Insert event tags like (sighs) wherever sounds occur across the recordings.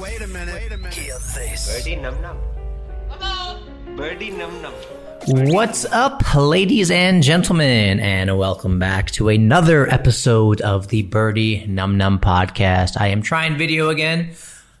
Wait a minute. Wait a minute. Hear this. Birdy num num. Birdy num num. What's up, ladies and gentlemen, and welcome back to another episode of the Birdy Num Num podcast. I am trying video again.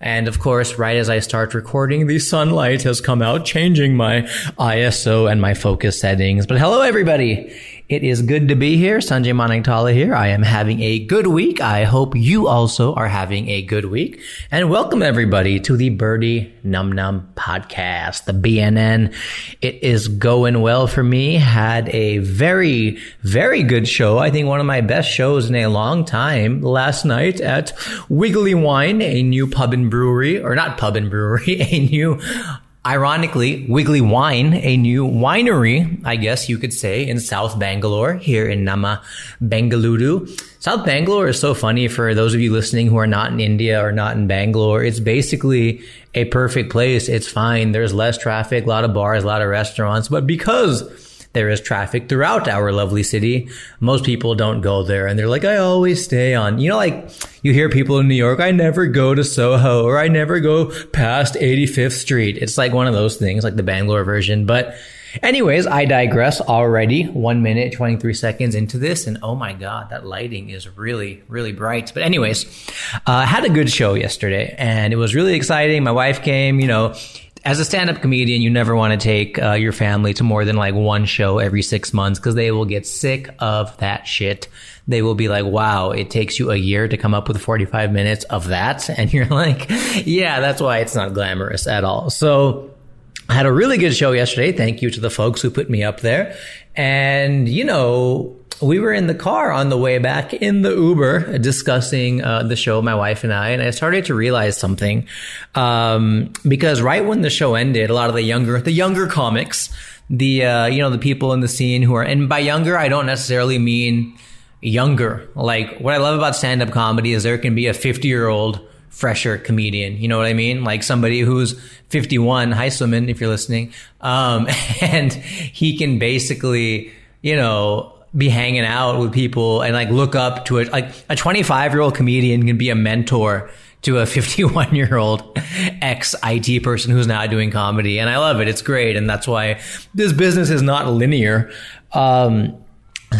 And of course, right as I start recording, the sunlight has come out, changing my ISO and my focus settings. But hello, everybody. It is good to be here. Sanjay Manaktala here. I am having a good week. I hope you also are having a good week. And welcome everybody to the Birdy Num Num podcast, the BNN. It is going well for me. Had a very, very good show. I think one of my best shows in a long time last night at Wiggly Wine, a new pub and brewery, or not pub and brewery, (laughs) a new Ironically, Wiggly Wine, a new winery, I guess you could say, in South Bangalore, here in Namma, Bengaluru. South Bangalore is so funny for those of you listening who are not in India or not in Bangalore. It's basically a perfect place. It's fine. There's less traffic, a lot of bars, a lot of restaurants, but because there is traffic throughout our lovely city. Most people don't go there and they're like, I always stay on, you know, like you hear people in New York, I never go to Soho or I never go past 85th Street. It's like one of those things, like the Bangalore version. But anyways, I digress already. One minute, 23 seconds into this. And oh my God, that lighting is really, really bright. But anyways, uh, had a good show yesterday and it was really exciting. My wife came, you know, as a stand-up comedian, you never want to take uh, your family to more than like one show every six months because they will get sick of that shit. They will be like, "Wow, it takes you a year to come up with 45 minutes of that," (laughs) and you're like, "Yeah, that's why it's not glamorous at all." So. I had a really good show yesterday. Thank you to the folks who put me up there. And, you know, we were in the car on the way back in the Uber discussing uh, the show, my wife and I, and I started to realize something um, because right when the show ended, a lot of the younger the younger comics, the uh, you know the people in the scene who are and by younger I don't necessarily mean younger. Like what I love about stand up comedy is there can be a fifty year old fresher comedian. You know what I mean? Like somebody who's 51, hi Suman, if you're listening. Um, (laughs) and he can basically, you know, be hanging out with people and like look up to it. Like a 25 year old comedian can be a mentor to a (laughs) 51 year old ex IT person who's now doing comedy. And I love it. It's great. And that's why this business is not linear. Um,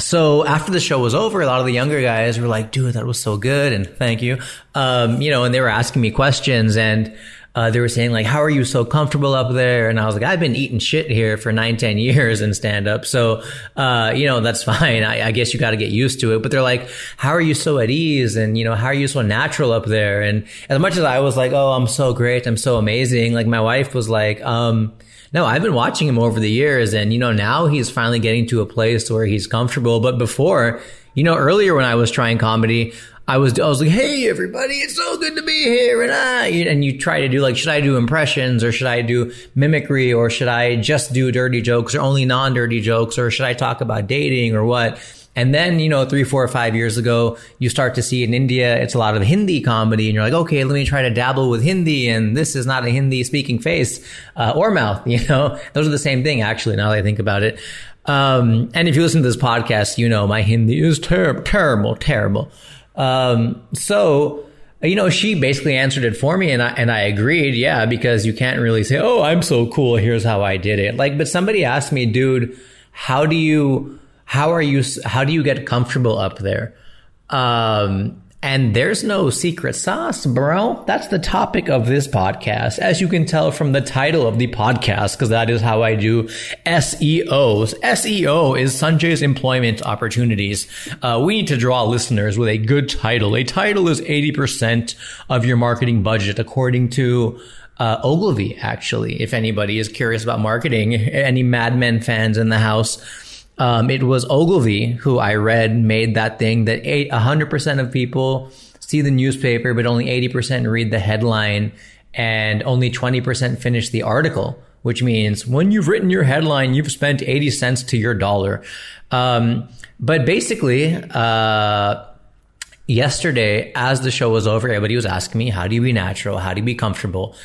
so after the show was over, a lot of the younger guys were like, dude, that was so good. And thank you. Um, you know, and they were asking me questions and, uh, they were saying like, how are you so comfortable up there? And I was like, I've been eating shit here for nine, 10 years in stand up. So, uh, you know, that's (laughs) fine. I, I guess you got to get used to it. But they're like, how are you so at ease? And, you know, how are you so natural up there? And as much as I was like, oh, I'm so great. I'm so amazing. Like my wife was like, um, no, I've been watching him over the years and, you know, now he's finally getting to a place where he's comfortable. But before, you know, earlier when I was trying comedy, I was, I was like, hey, everybody, it's so good to be here. And I, and you try to do like, should I do impressions or should I do mimicry or should I just do dirty jokes or only non dirty jokes or should I talk about dating or what? And then, you know, three, four or five years ago, you start to see in India, it's a lot of Hindi comedy and you're like, okay, let me try to dabble with Hindi. And this is not a Hindi speaking face, uh, or mouth, (laughs) you know, those are the same thing, actually, now that I think about it. Um, and if you listen to this podcast, you know, my Hindi is terrible, terrible, terrible. Um, so, you know, she basically answered it for me and I, and I agreed. Yeah, because you can't really say, Oh, I'm so cool. Here's how I did it. Like, but somebody asked me, dude, how do you, how are you, how do you get comfortable up there? Um, and there's no secret sauce, bro. That's the topic of this podcast. As you can tell from the title of the podcast, because that is how I do SEOs. SEO is Sanjay's employment opportunities. Uh, we need to draw listeners with a good title. A title is 80% of your marketing budget, according to uh, Ogilvy, actually, if anybody is curious about marketing, any Mad Men fans in the house. Um, it was Ogilvy who I read made that thing that eight, 100% of people see the newspaper, but only 80% read the headline and only 20% finish the article, which means when you've written your headline, you've spent 80 cents to your dollar. Um, but basically, uh, yesterday, as the show was over, everybody was asking me, how do you be natural? How do you be comfortable?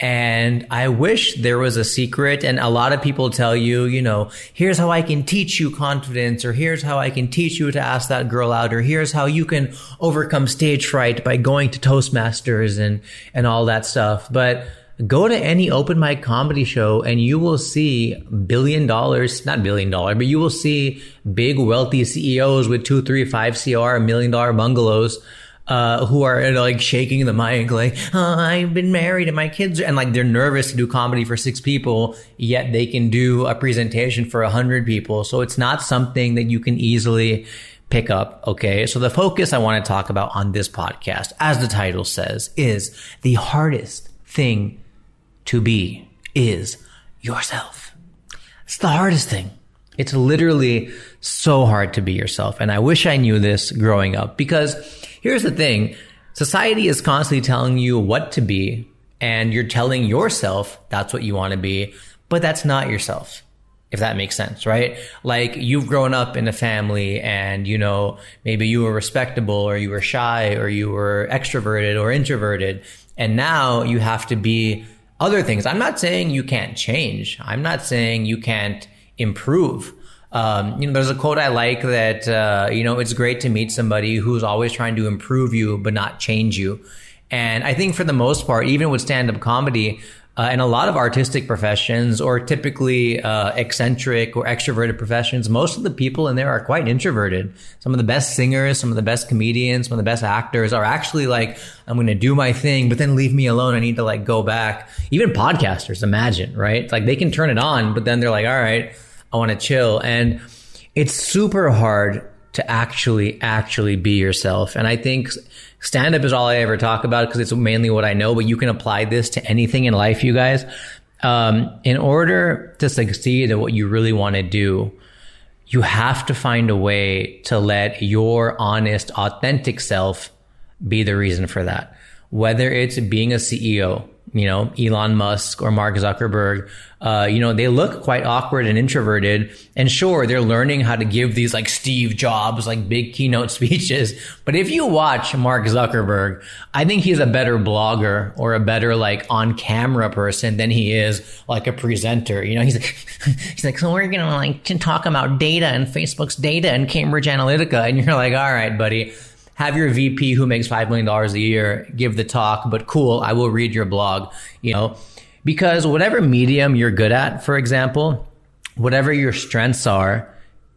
And I wish there was a secret. And a lot of people tell you, you know, here's how I can teach you confidence, or here's how I can teach you to ask that girl out, or here's how you can overcome stage fright by going to Toastmasters and, and all that stuff. But go to any open mic comedy show and you will see billion dollars, not billion dollar, but you will see big wealthy CEOs with two, three, five CR, million dollar bungalows uh, who are like shaking the mic, like, oh, I've been married and my kids, are, and like they're nervous to do comedy for six people, yet they can do a presentation for a hundred people. So it's not something that you can easily pick up. Okay. So the focus I want to talk about on this podcast, as the title says, is the hardest thing to be is yourself. It's the hardest thing. It's literally so hard to be yourself. And I wish I knew this growing up because here's the thing. Society is constantly telling you what to be and you're telling yourself that's what you want to be, but that's not yourself. If that makes sense, right? Like you've grown up in a family and, you know, maybe you were respectable or you were shy or you were extroverted or introverted. And now you have to be other things. I'm not saying you can't change. I'm not saying you can't improve. Um, you know, there's a quote I like that, uh, you know, it's great to meet somebody who's always trying to improve you, but not change you. And I think for the most part, even with stand up comedy, uh, a lot of artistic professions or typically uh, eccentric or extroverted professions, most of the people in there are quite introverted. Some of the best singers, some of the best comedians, some of the best actors are actually like, I'm going to do my thing, but then leave me alone. I need to like go back. Even podcasters, imagine, right? Like they can turn it on, but then they're like, all right, I want to chill. And it's super hard to actually, actually be yourself. And I think stand up is all I ever talk about because it's mainly what I know, but you can apply this to anything in life, you guys. Um, in order to succeed at what you really want to do, you have to find a way to let your honest, authentic self be the reason for that. Whether it's being a CEO, you know, Elon Musk or Mark Zuckerberg, uh, you know, they look quite awkward and introverted. And sure, they're learning how to give these like Steve Jobs, like big keynote (laughs) speeches. But if you watch Mark Zuckerberg, I think he's a better blogger or a better like on camera person than he is like a presenter. You know, he's like, (laughs) he's like, so we're going to like talk about data and Facebook's data and Cambridge Analytica. And you're like, all right, buddy have your VP who makes $5 million a year give the talk, but cool, I will read your blog, you know, because whatever medium you're good at, for example, whatever your strengths are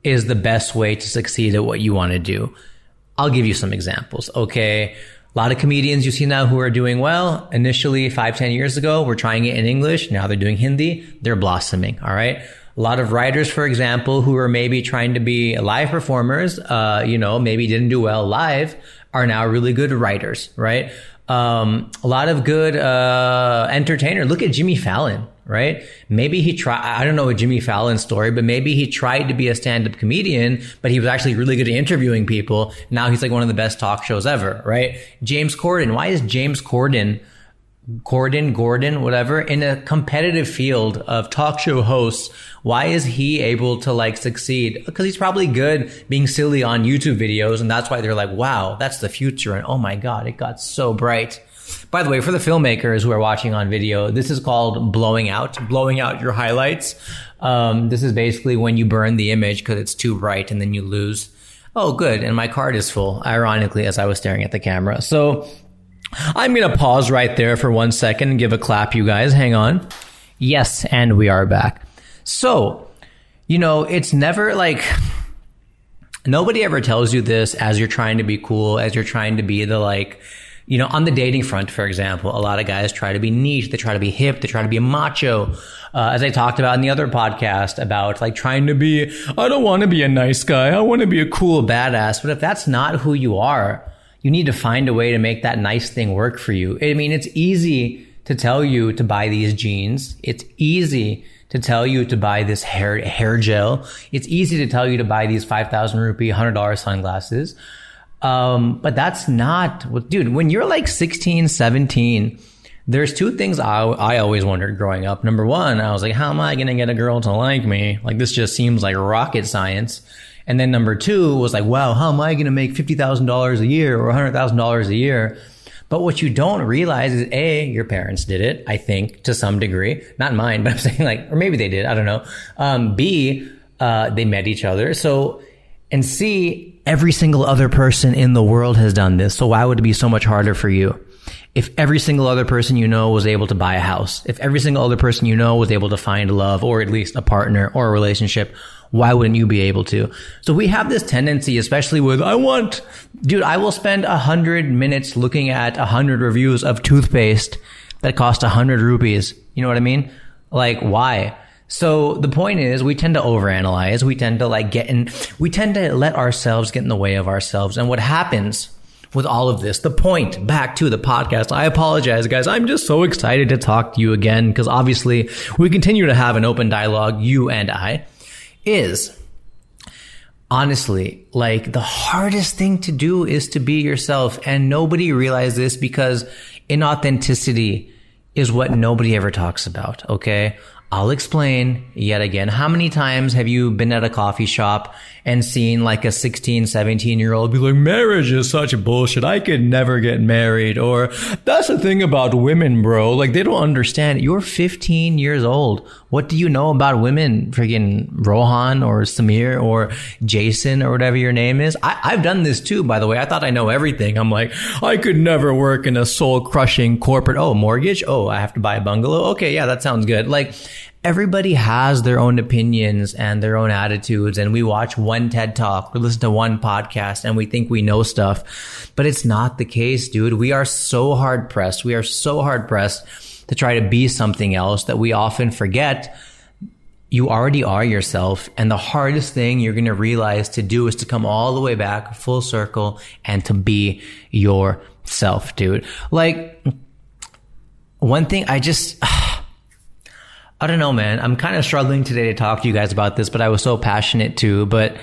is the best way to succeed at what you want to do. I'll give you some examples. Okay. A lot of comedians you see now who are doing well. Initially, five, ten years ago, were trying it in English. Now they're doing Hindi. They're blossoming. All right. A lot of writers, for example, who are maybe trying to be live performers, uh, you know, maybe didn't do well live, are now really good writers, right? Um, a lot of good uh, entertainer. Look at Jimmy Fallon, right? Maybe he tried. I don't know a Jimmy Fallon story, but maybe he tried to be a stand-up comedian, but he was actually really good at interviewing people. Now he's like one of the best talk shows ever, right? James Corden. Why is James Corden? Gordon, Gordon, whatever, in a competitive field of talk show hosts, why is he able to like succeed? Because he's probably good being silly on YouTube videos. And that's why they're like, wow, that's the future. And oh my God, it got so bright. By the way, for the filmmakers who are watching on video, this is called blowing out, blowing out your highlights. Um, this is basically when you burn the image because it's too bright and then you lose. Oh, good. And my card is full, ironically, as I was staring at the camera. So I'm going to pause right there for one second and give a clap, you guys. Hang on. Yes, and we are back. So, you know, it's never like nobody ever tells you this as you're trying to be cool, as you're trying to be the like, you know, on the dating front, for example, a lot of guys try to be niche, they try to be hip, they try to be a macho. Uh, as I talked about in the other podcast about like trying to be, I don't want to be a nice guy, I want to be a cool badass. But if that's not who you are, you need to find a way to make that nice thing work for you. I mean, it's easy to tell you to buy these jeans. It's easy to tell you to buy this hair, hair gel. It's easy to tell you to buy these 5,000 rupee, $100 sunglasses. Um, but that's not what, dude, when you're like 16, 17, there's two things I, I always wondered growing up. Number one, I was like, how am I going to get a girl to like me? Like this just seems like rocket science. And then number two was like, wow, how am I going to make $50,000 a year or $100,000 a year? But what you don't realize is A, your parents did it, I think, to some degree. Not mine, (laughs) but I'm saying like, or maybe they did, I don't know. Um, B, uh, they met each other. So, and C, every single other person in the world has done this. So why would it be so much harder for you? If every single other person you know was able to buy a house, if every single other person you know was able to find love or at least a partner or a relationship, why wouldn't you be able to? So we have this tendency, especially with, I want, dude, I will spend a hundred minutes looking at a hundred reviews of toothpaste that cost a hundred rupees. You know what I mean? Like, why? So the point is, we tend to overanalyze. We tend to like get in, we tend to let ourselves get in the way of ourselves. And what happens with all of this, the point back to the podcast, I apologize, guys. I'm just so excited to talk to you again because obviously we continue to have an open dialogue, you and I, is honestly like the hardest thing to do is to be yourself. And nobody realizes this because inauthenticity is what nobody ever talks about. Okay. I'll explain yet again. How many times have you been at a coffee shop and seen like a 16, 17 year old be like, marriage is such bullshit. I could never get married. Or that's the thing about women, bro. Like they don't understand. You're 15 years old. What do you know about women? Freaking Rohan or Samir or Jason or whatever your name is. I, I've done this too, by the way. I thought I know everything. I'm like, I could never work in a soul crushing corporate. Oh, mortgage. Oh, I have to buy a bungalow. Okay. Yeah, that sounds good. Like, everybody has their own opinions and their own attitudes and we watch one TED talk, we listen to one podcast and we think we know stuff, but it's not the case, dude. We are so hard pressed. We are so hard pressed to try to be something else that we often forget you already are yourself. And the hardest thing you're going to realize to do is to come all the way back full circle and to be yourself, dude. Like one thing I just, (sighs) I don't know, man. I'm kind of struggling today to talk to you guys about this, but I was so passionate too. But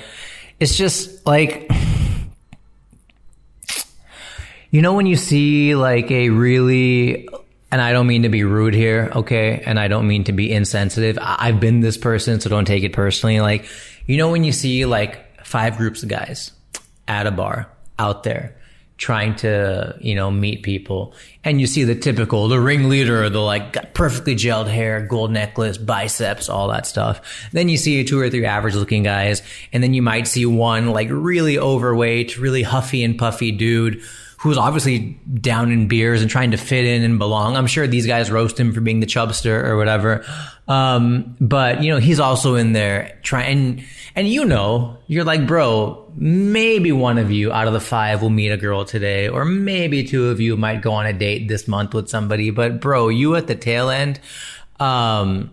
it's just like, you know, when you see like a really, and I don't mean to be rude here, okay? And I don't mean to be insensitive. I- I've been this person, so don't take it personally. Like, you know, when you see like five groups of guys at a bar out there trying to, you know, meet people. And you see the typical, the ringleader, the like perfectly gelled hair, gold necklace, biceps, all that stuff. Then you see two or three average looking guys. And then you might see one like really overweight, really huffy and puffy dude who's obviously down in beers and trying to fit in and belong. I'm sure these guys roast him for being the chubster or whatever. Um, but you know, he's also in there trying, and you know, you're like, bro, maybe one of you out of the five will meet a girl today, or maybe two of you might go on a date this month with somebody. But bro, you at the tail end, um,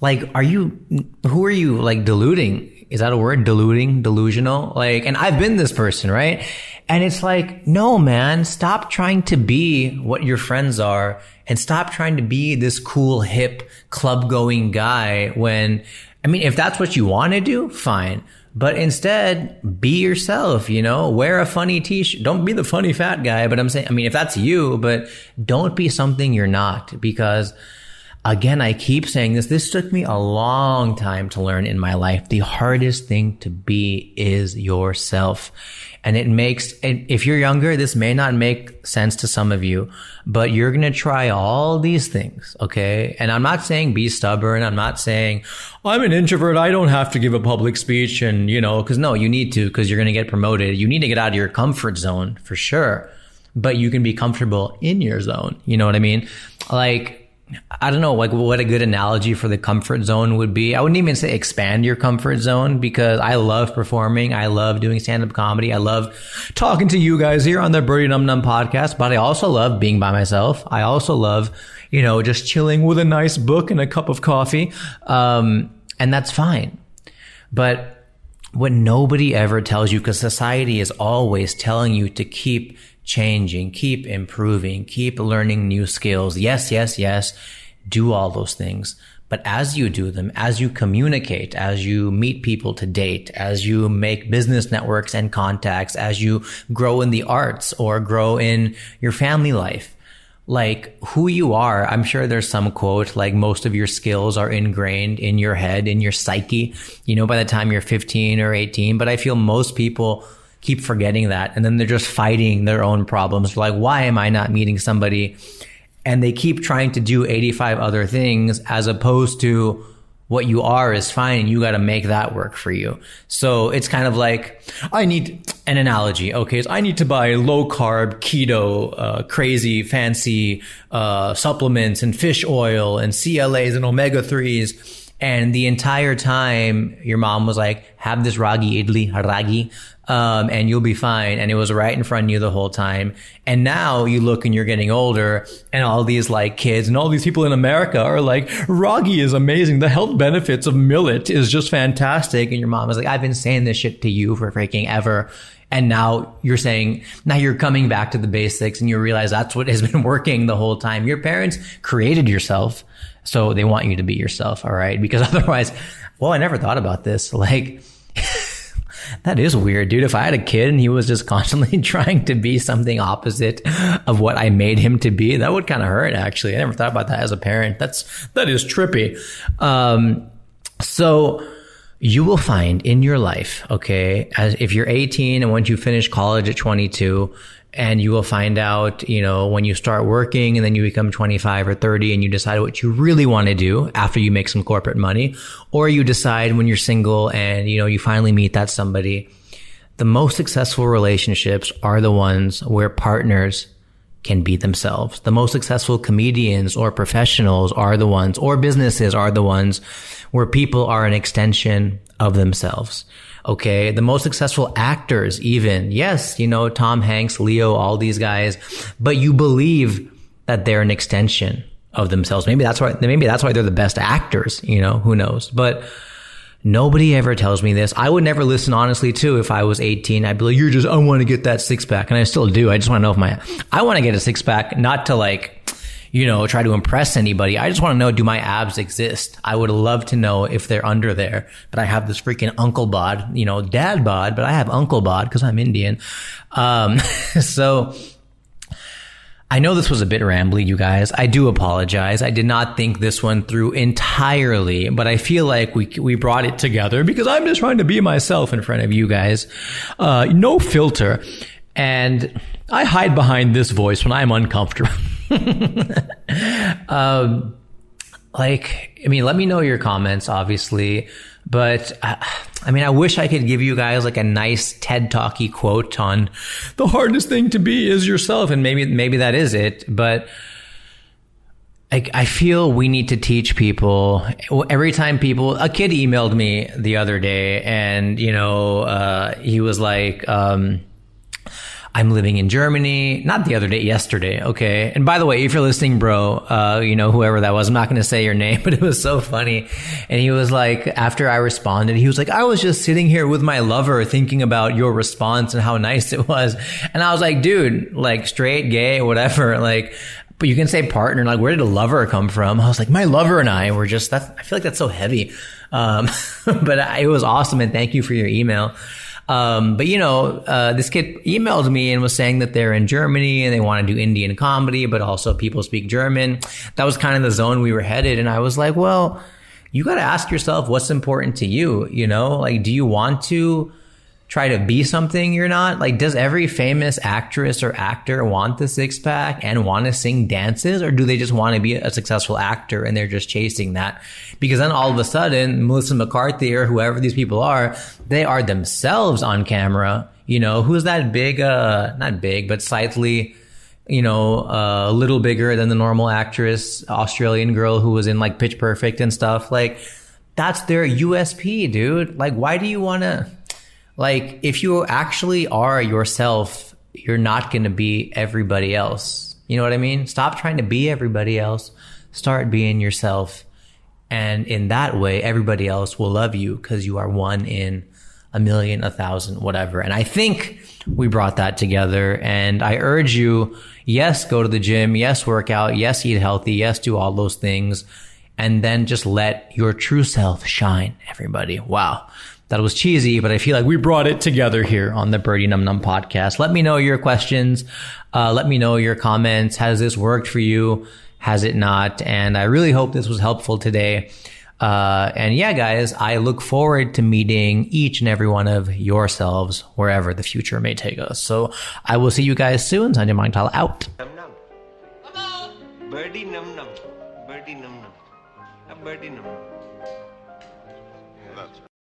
like, are you, who are you like deluding? Is that a word? Deluding, delusional? Like, and I've been this person, right? And it's like, no, man, stop trying to be what your friends are and stop trying to be this cool, hip, club going guy when, I mean, if that's what you want to do, fine. But instead, be yourself, you know, wear a funny t-shirt. Don't be the funny fat guy, but I'm saying, I mean, if that's you, but don't be something you're not because again, I keep saying this. This took me a long time to learn in my life. The hardest thing to be is yourself. And it makes, if you're younger, this may not make sense to some of you, but you're going to try all these things. Okay. And I'm not saying be stubborn. I'm not saying I'm an introvert. I don't have to give a public speech. And, you know, cause no, you need to, cause you're going to get promoted. You need to get out of your comfort zone for sure, but you can be comfortable in your zone. You know what I mean? Like, I don't know, like what a good analogy for the comfort zone would be. I wouldn't even say expand your comfort zone because I love performing. I love doing stand up comedy. I love talking to you guys here on the Birdy Num Num podcast, but I also love being by myself. I also love, you know, just chilling with a nice book and a cup of coffee. Um, and that's fine. But what nobody ever tells you, because society is always telling you to keep changing, keep improving, keep learning new skills. Yes, yes, yes. Do all those things. But as you do them, as you communicate, as you meet people to date, as you make business networks and contacts, as you grow in the arts or grow in your family life, like who you are. I'm sure there's some quote like most of your skills are ingrained in your head, in your psyche, you know, by the time you're 15 or 18. But I feel most people keep forgetting that. And then they're just fighting their own problems. Like, why am I not meeting somebody? And they keep trying to do 85 other things as opposed to, what you are is fine and you got to make that work for you. So it's kind of like, I need an analogy. Okay. So I need to buy low carb, keto, uh, crazy, fancy, uh, supplements and fish oil and CLAs and omega threes. And the entire time your mom was like, have this ragi idli, ragi um, and you'll be fine. And it was right in front of you the whole time. And now you look and you're getting older and all these like kids and all these people in America are like, ragi is amazing. The health benefits of millet is just fantastic. And your mom is like, I've been saying this shit to you for freaking ever. And now you're saying, now you're coming back to the basics and you realize that's what has been (laughs) working the whole time. Your parents created yourself. So they want you to be yourself. All right. Because (laughs) otherwise, well, I never thought about this. Like, (laughs) that is weird, dude. If I had a kid and he was just constantly trying to be something opposite of what I made him to be, that would kind of hurt, actually. I never thought about that as a parent. That's, that is trippy. Um, so, you will find in your life, okay, as if you're 18 and once you finish college at 22, and you will find out, you know, when you start working and then you become 25 or 30 and you decide what you really want to do after you make some corporate money, or you decide when you're single and, you know, you finally meet that somebody. The most successful relationships are the ones where partners can be themselves. The most successful comedians or professionals are the ones, or businesses are the ones where people are an extension of themselves. Okay. The most successful actors, even. Yes, you know, Tom Hanks, Leo, all these guys, but you believe that they're an extension of themselves. Maybe that's why, maybe that's why they're the best actors, you know, who knows? But nobody ever tells me this. I would never listen honestly to if I was 18. I'd be like, you're just, I want to get that six pack. And I still do. I just want to know if my, I want to get a six pack, not to like, you know, try to impress anybody. I just want to know, do my abs exist? I would love to know if they're under there, but I have this freaking uncle bod, you know, dad bod, but I have uncle bod because I'm Indian. Um, (laughs) so, I know this was a bit rambly, you guys. I do apologize. I did not think this one through entirely, but I feel like we we brought it together because I'm just trying to be myself in front of you guys. Uh, no filter, and I hide behind this voice when I'm uncomfortable. (laughs) (laughs) um, like, I mean, let me know your comments, obviously. But I, I, mean, I wish I could give you guys like a nice TED Talky quote on the hardest thing to be is yourself, and maybe maybe that is it. But I, I feel we need to teach people. Every time people, a kid emailed me the other day, and you know, uh, he was like. Um, I'm living in Germany. Not the other day, yesterday. Okay. And by the way, if you're listening, bro, uh, you know, whoever that was, I'm not going to say your (laughs) name, but it was so funny. And he was like, after I responded, he was like, I was just sitting here with my lover thinking about your response and how nice it was. And I was like, dude, like straight, gay, whatever. Like, but you can say partner. Like, where did a lover come from? I was like, my lover and I were just, that, I feel like that's so heavy. Um, (laughs) but it was awesome. And thank you for your email. Um, but you know, uh, this kid emailed me and was saying that they're in Germany and they want to do Indian comedy, but also people speak German. That was kind of the zone we were headed. And I was like, well, you got to ask yourself what's important to you. You know, like, do you want to try to be something you're not? Like, does every famous actress or actor want the six pack and want to sing dances? Or do they just want to be a successful actor and they're just chasing that? Because then all of a sudden, Melissa McCarthy or whoever these people are, they are themselves on camera. You know, who's that big, uh, not big, but slightly, you know, uh, a little bigger than the normal actress, Australian girl who was in like Pitch Perfect and stuff. Like, that's their USP, dude. Like, why do you want to? Like, if you actually are yourself, you're not going to be everybody else. You know what I mean? Stop trying to be everybody else. Start being yourself. And in that way, everybody else will love you because you are one in a million, a thousand, whatever. And I think we brought that together. And I urge you, yes, go to the gym. Yes, work out. Yes, eat healthy. Yes, do all those things. And then just let your true self shine, everybody. Wow that was cheesy, but I feel like we brought it together here on the Birdy Num Num podcast. Let me know your questions. Uh, let me know your comments. Has this worked for you? Has it not? And I really hope this was helpful today. Uh, and yeah, guys, I look forward to meeting each and every one of yourselves wherever the future may take us. So I will see you guys soon. Sanjay Manaktala out. Num num. Birdy num num. Birdy num num. A birdy num num.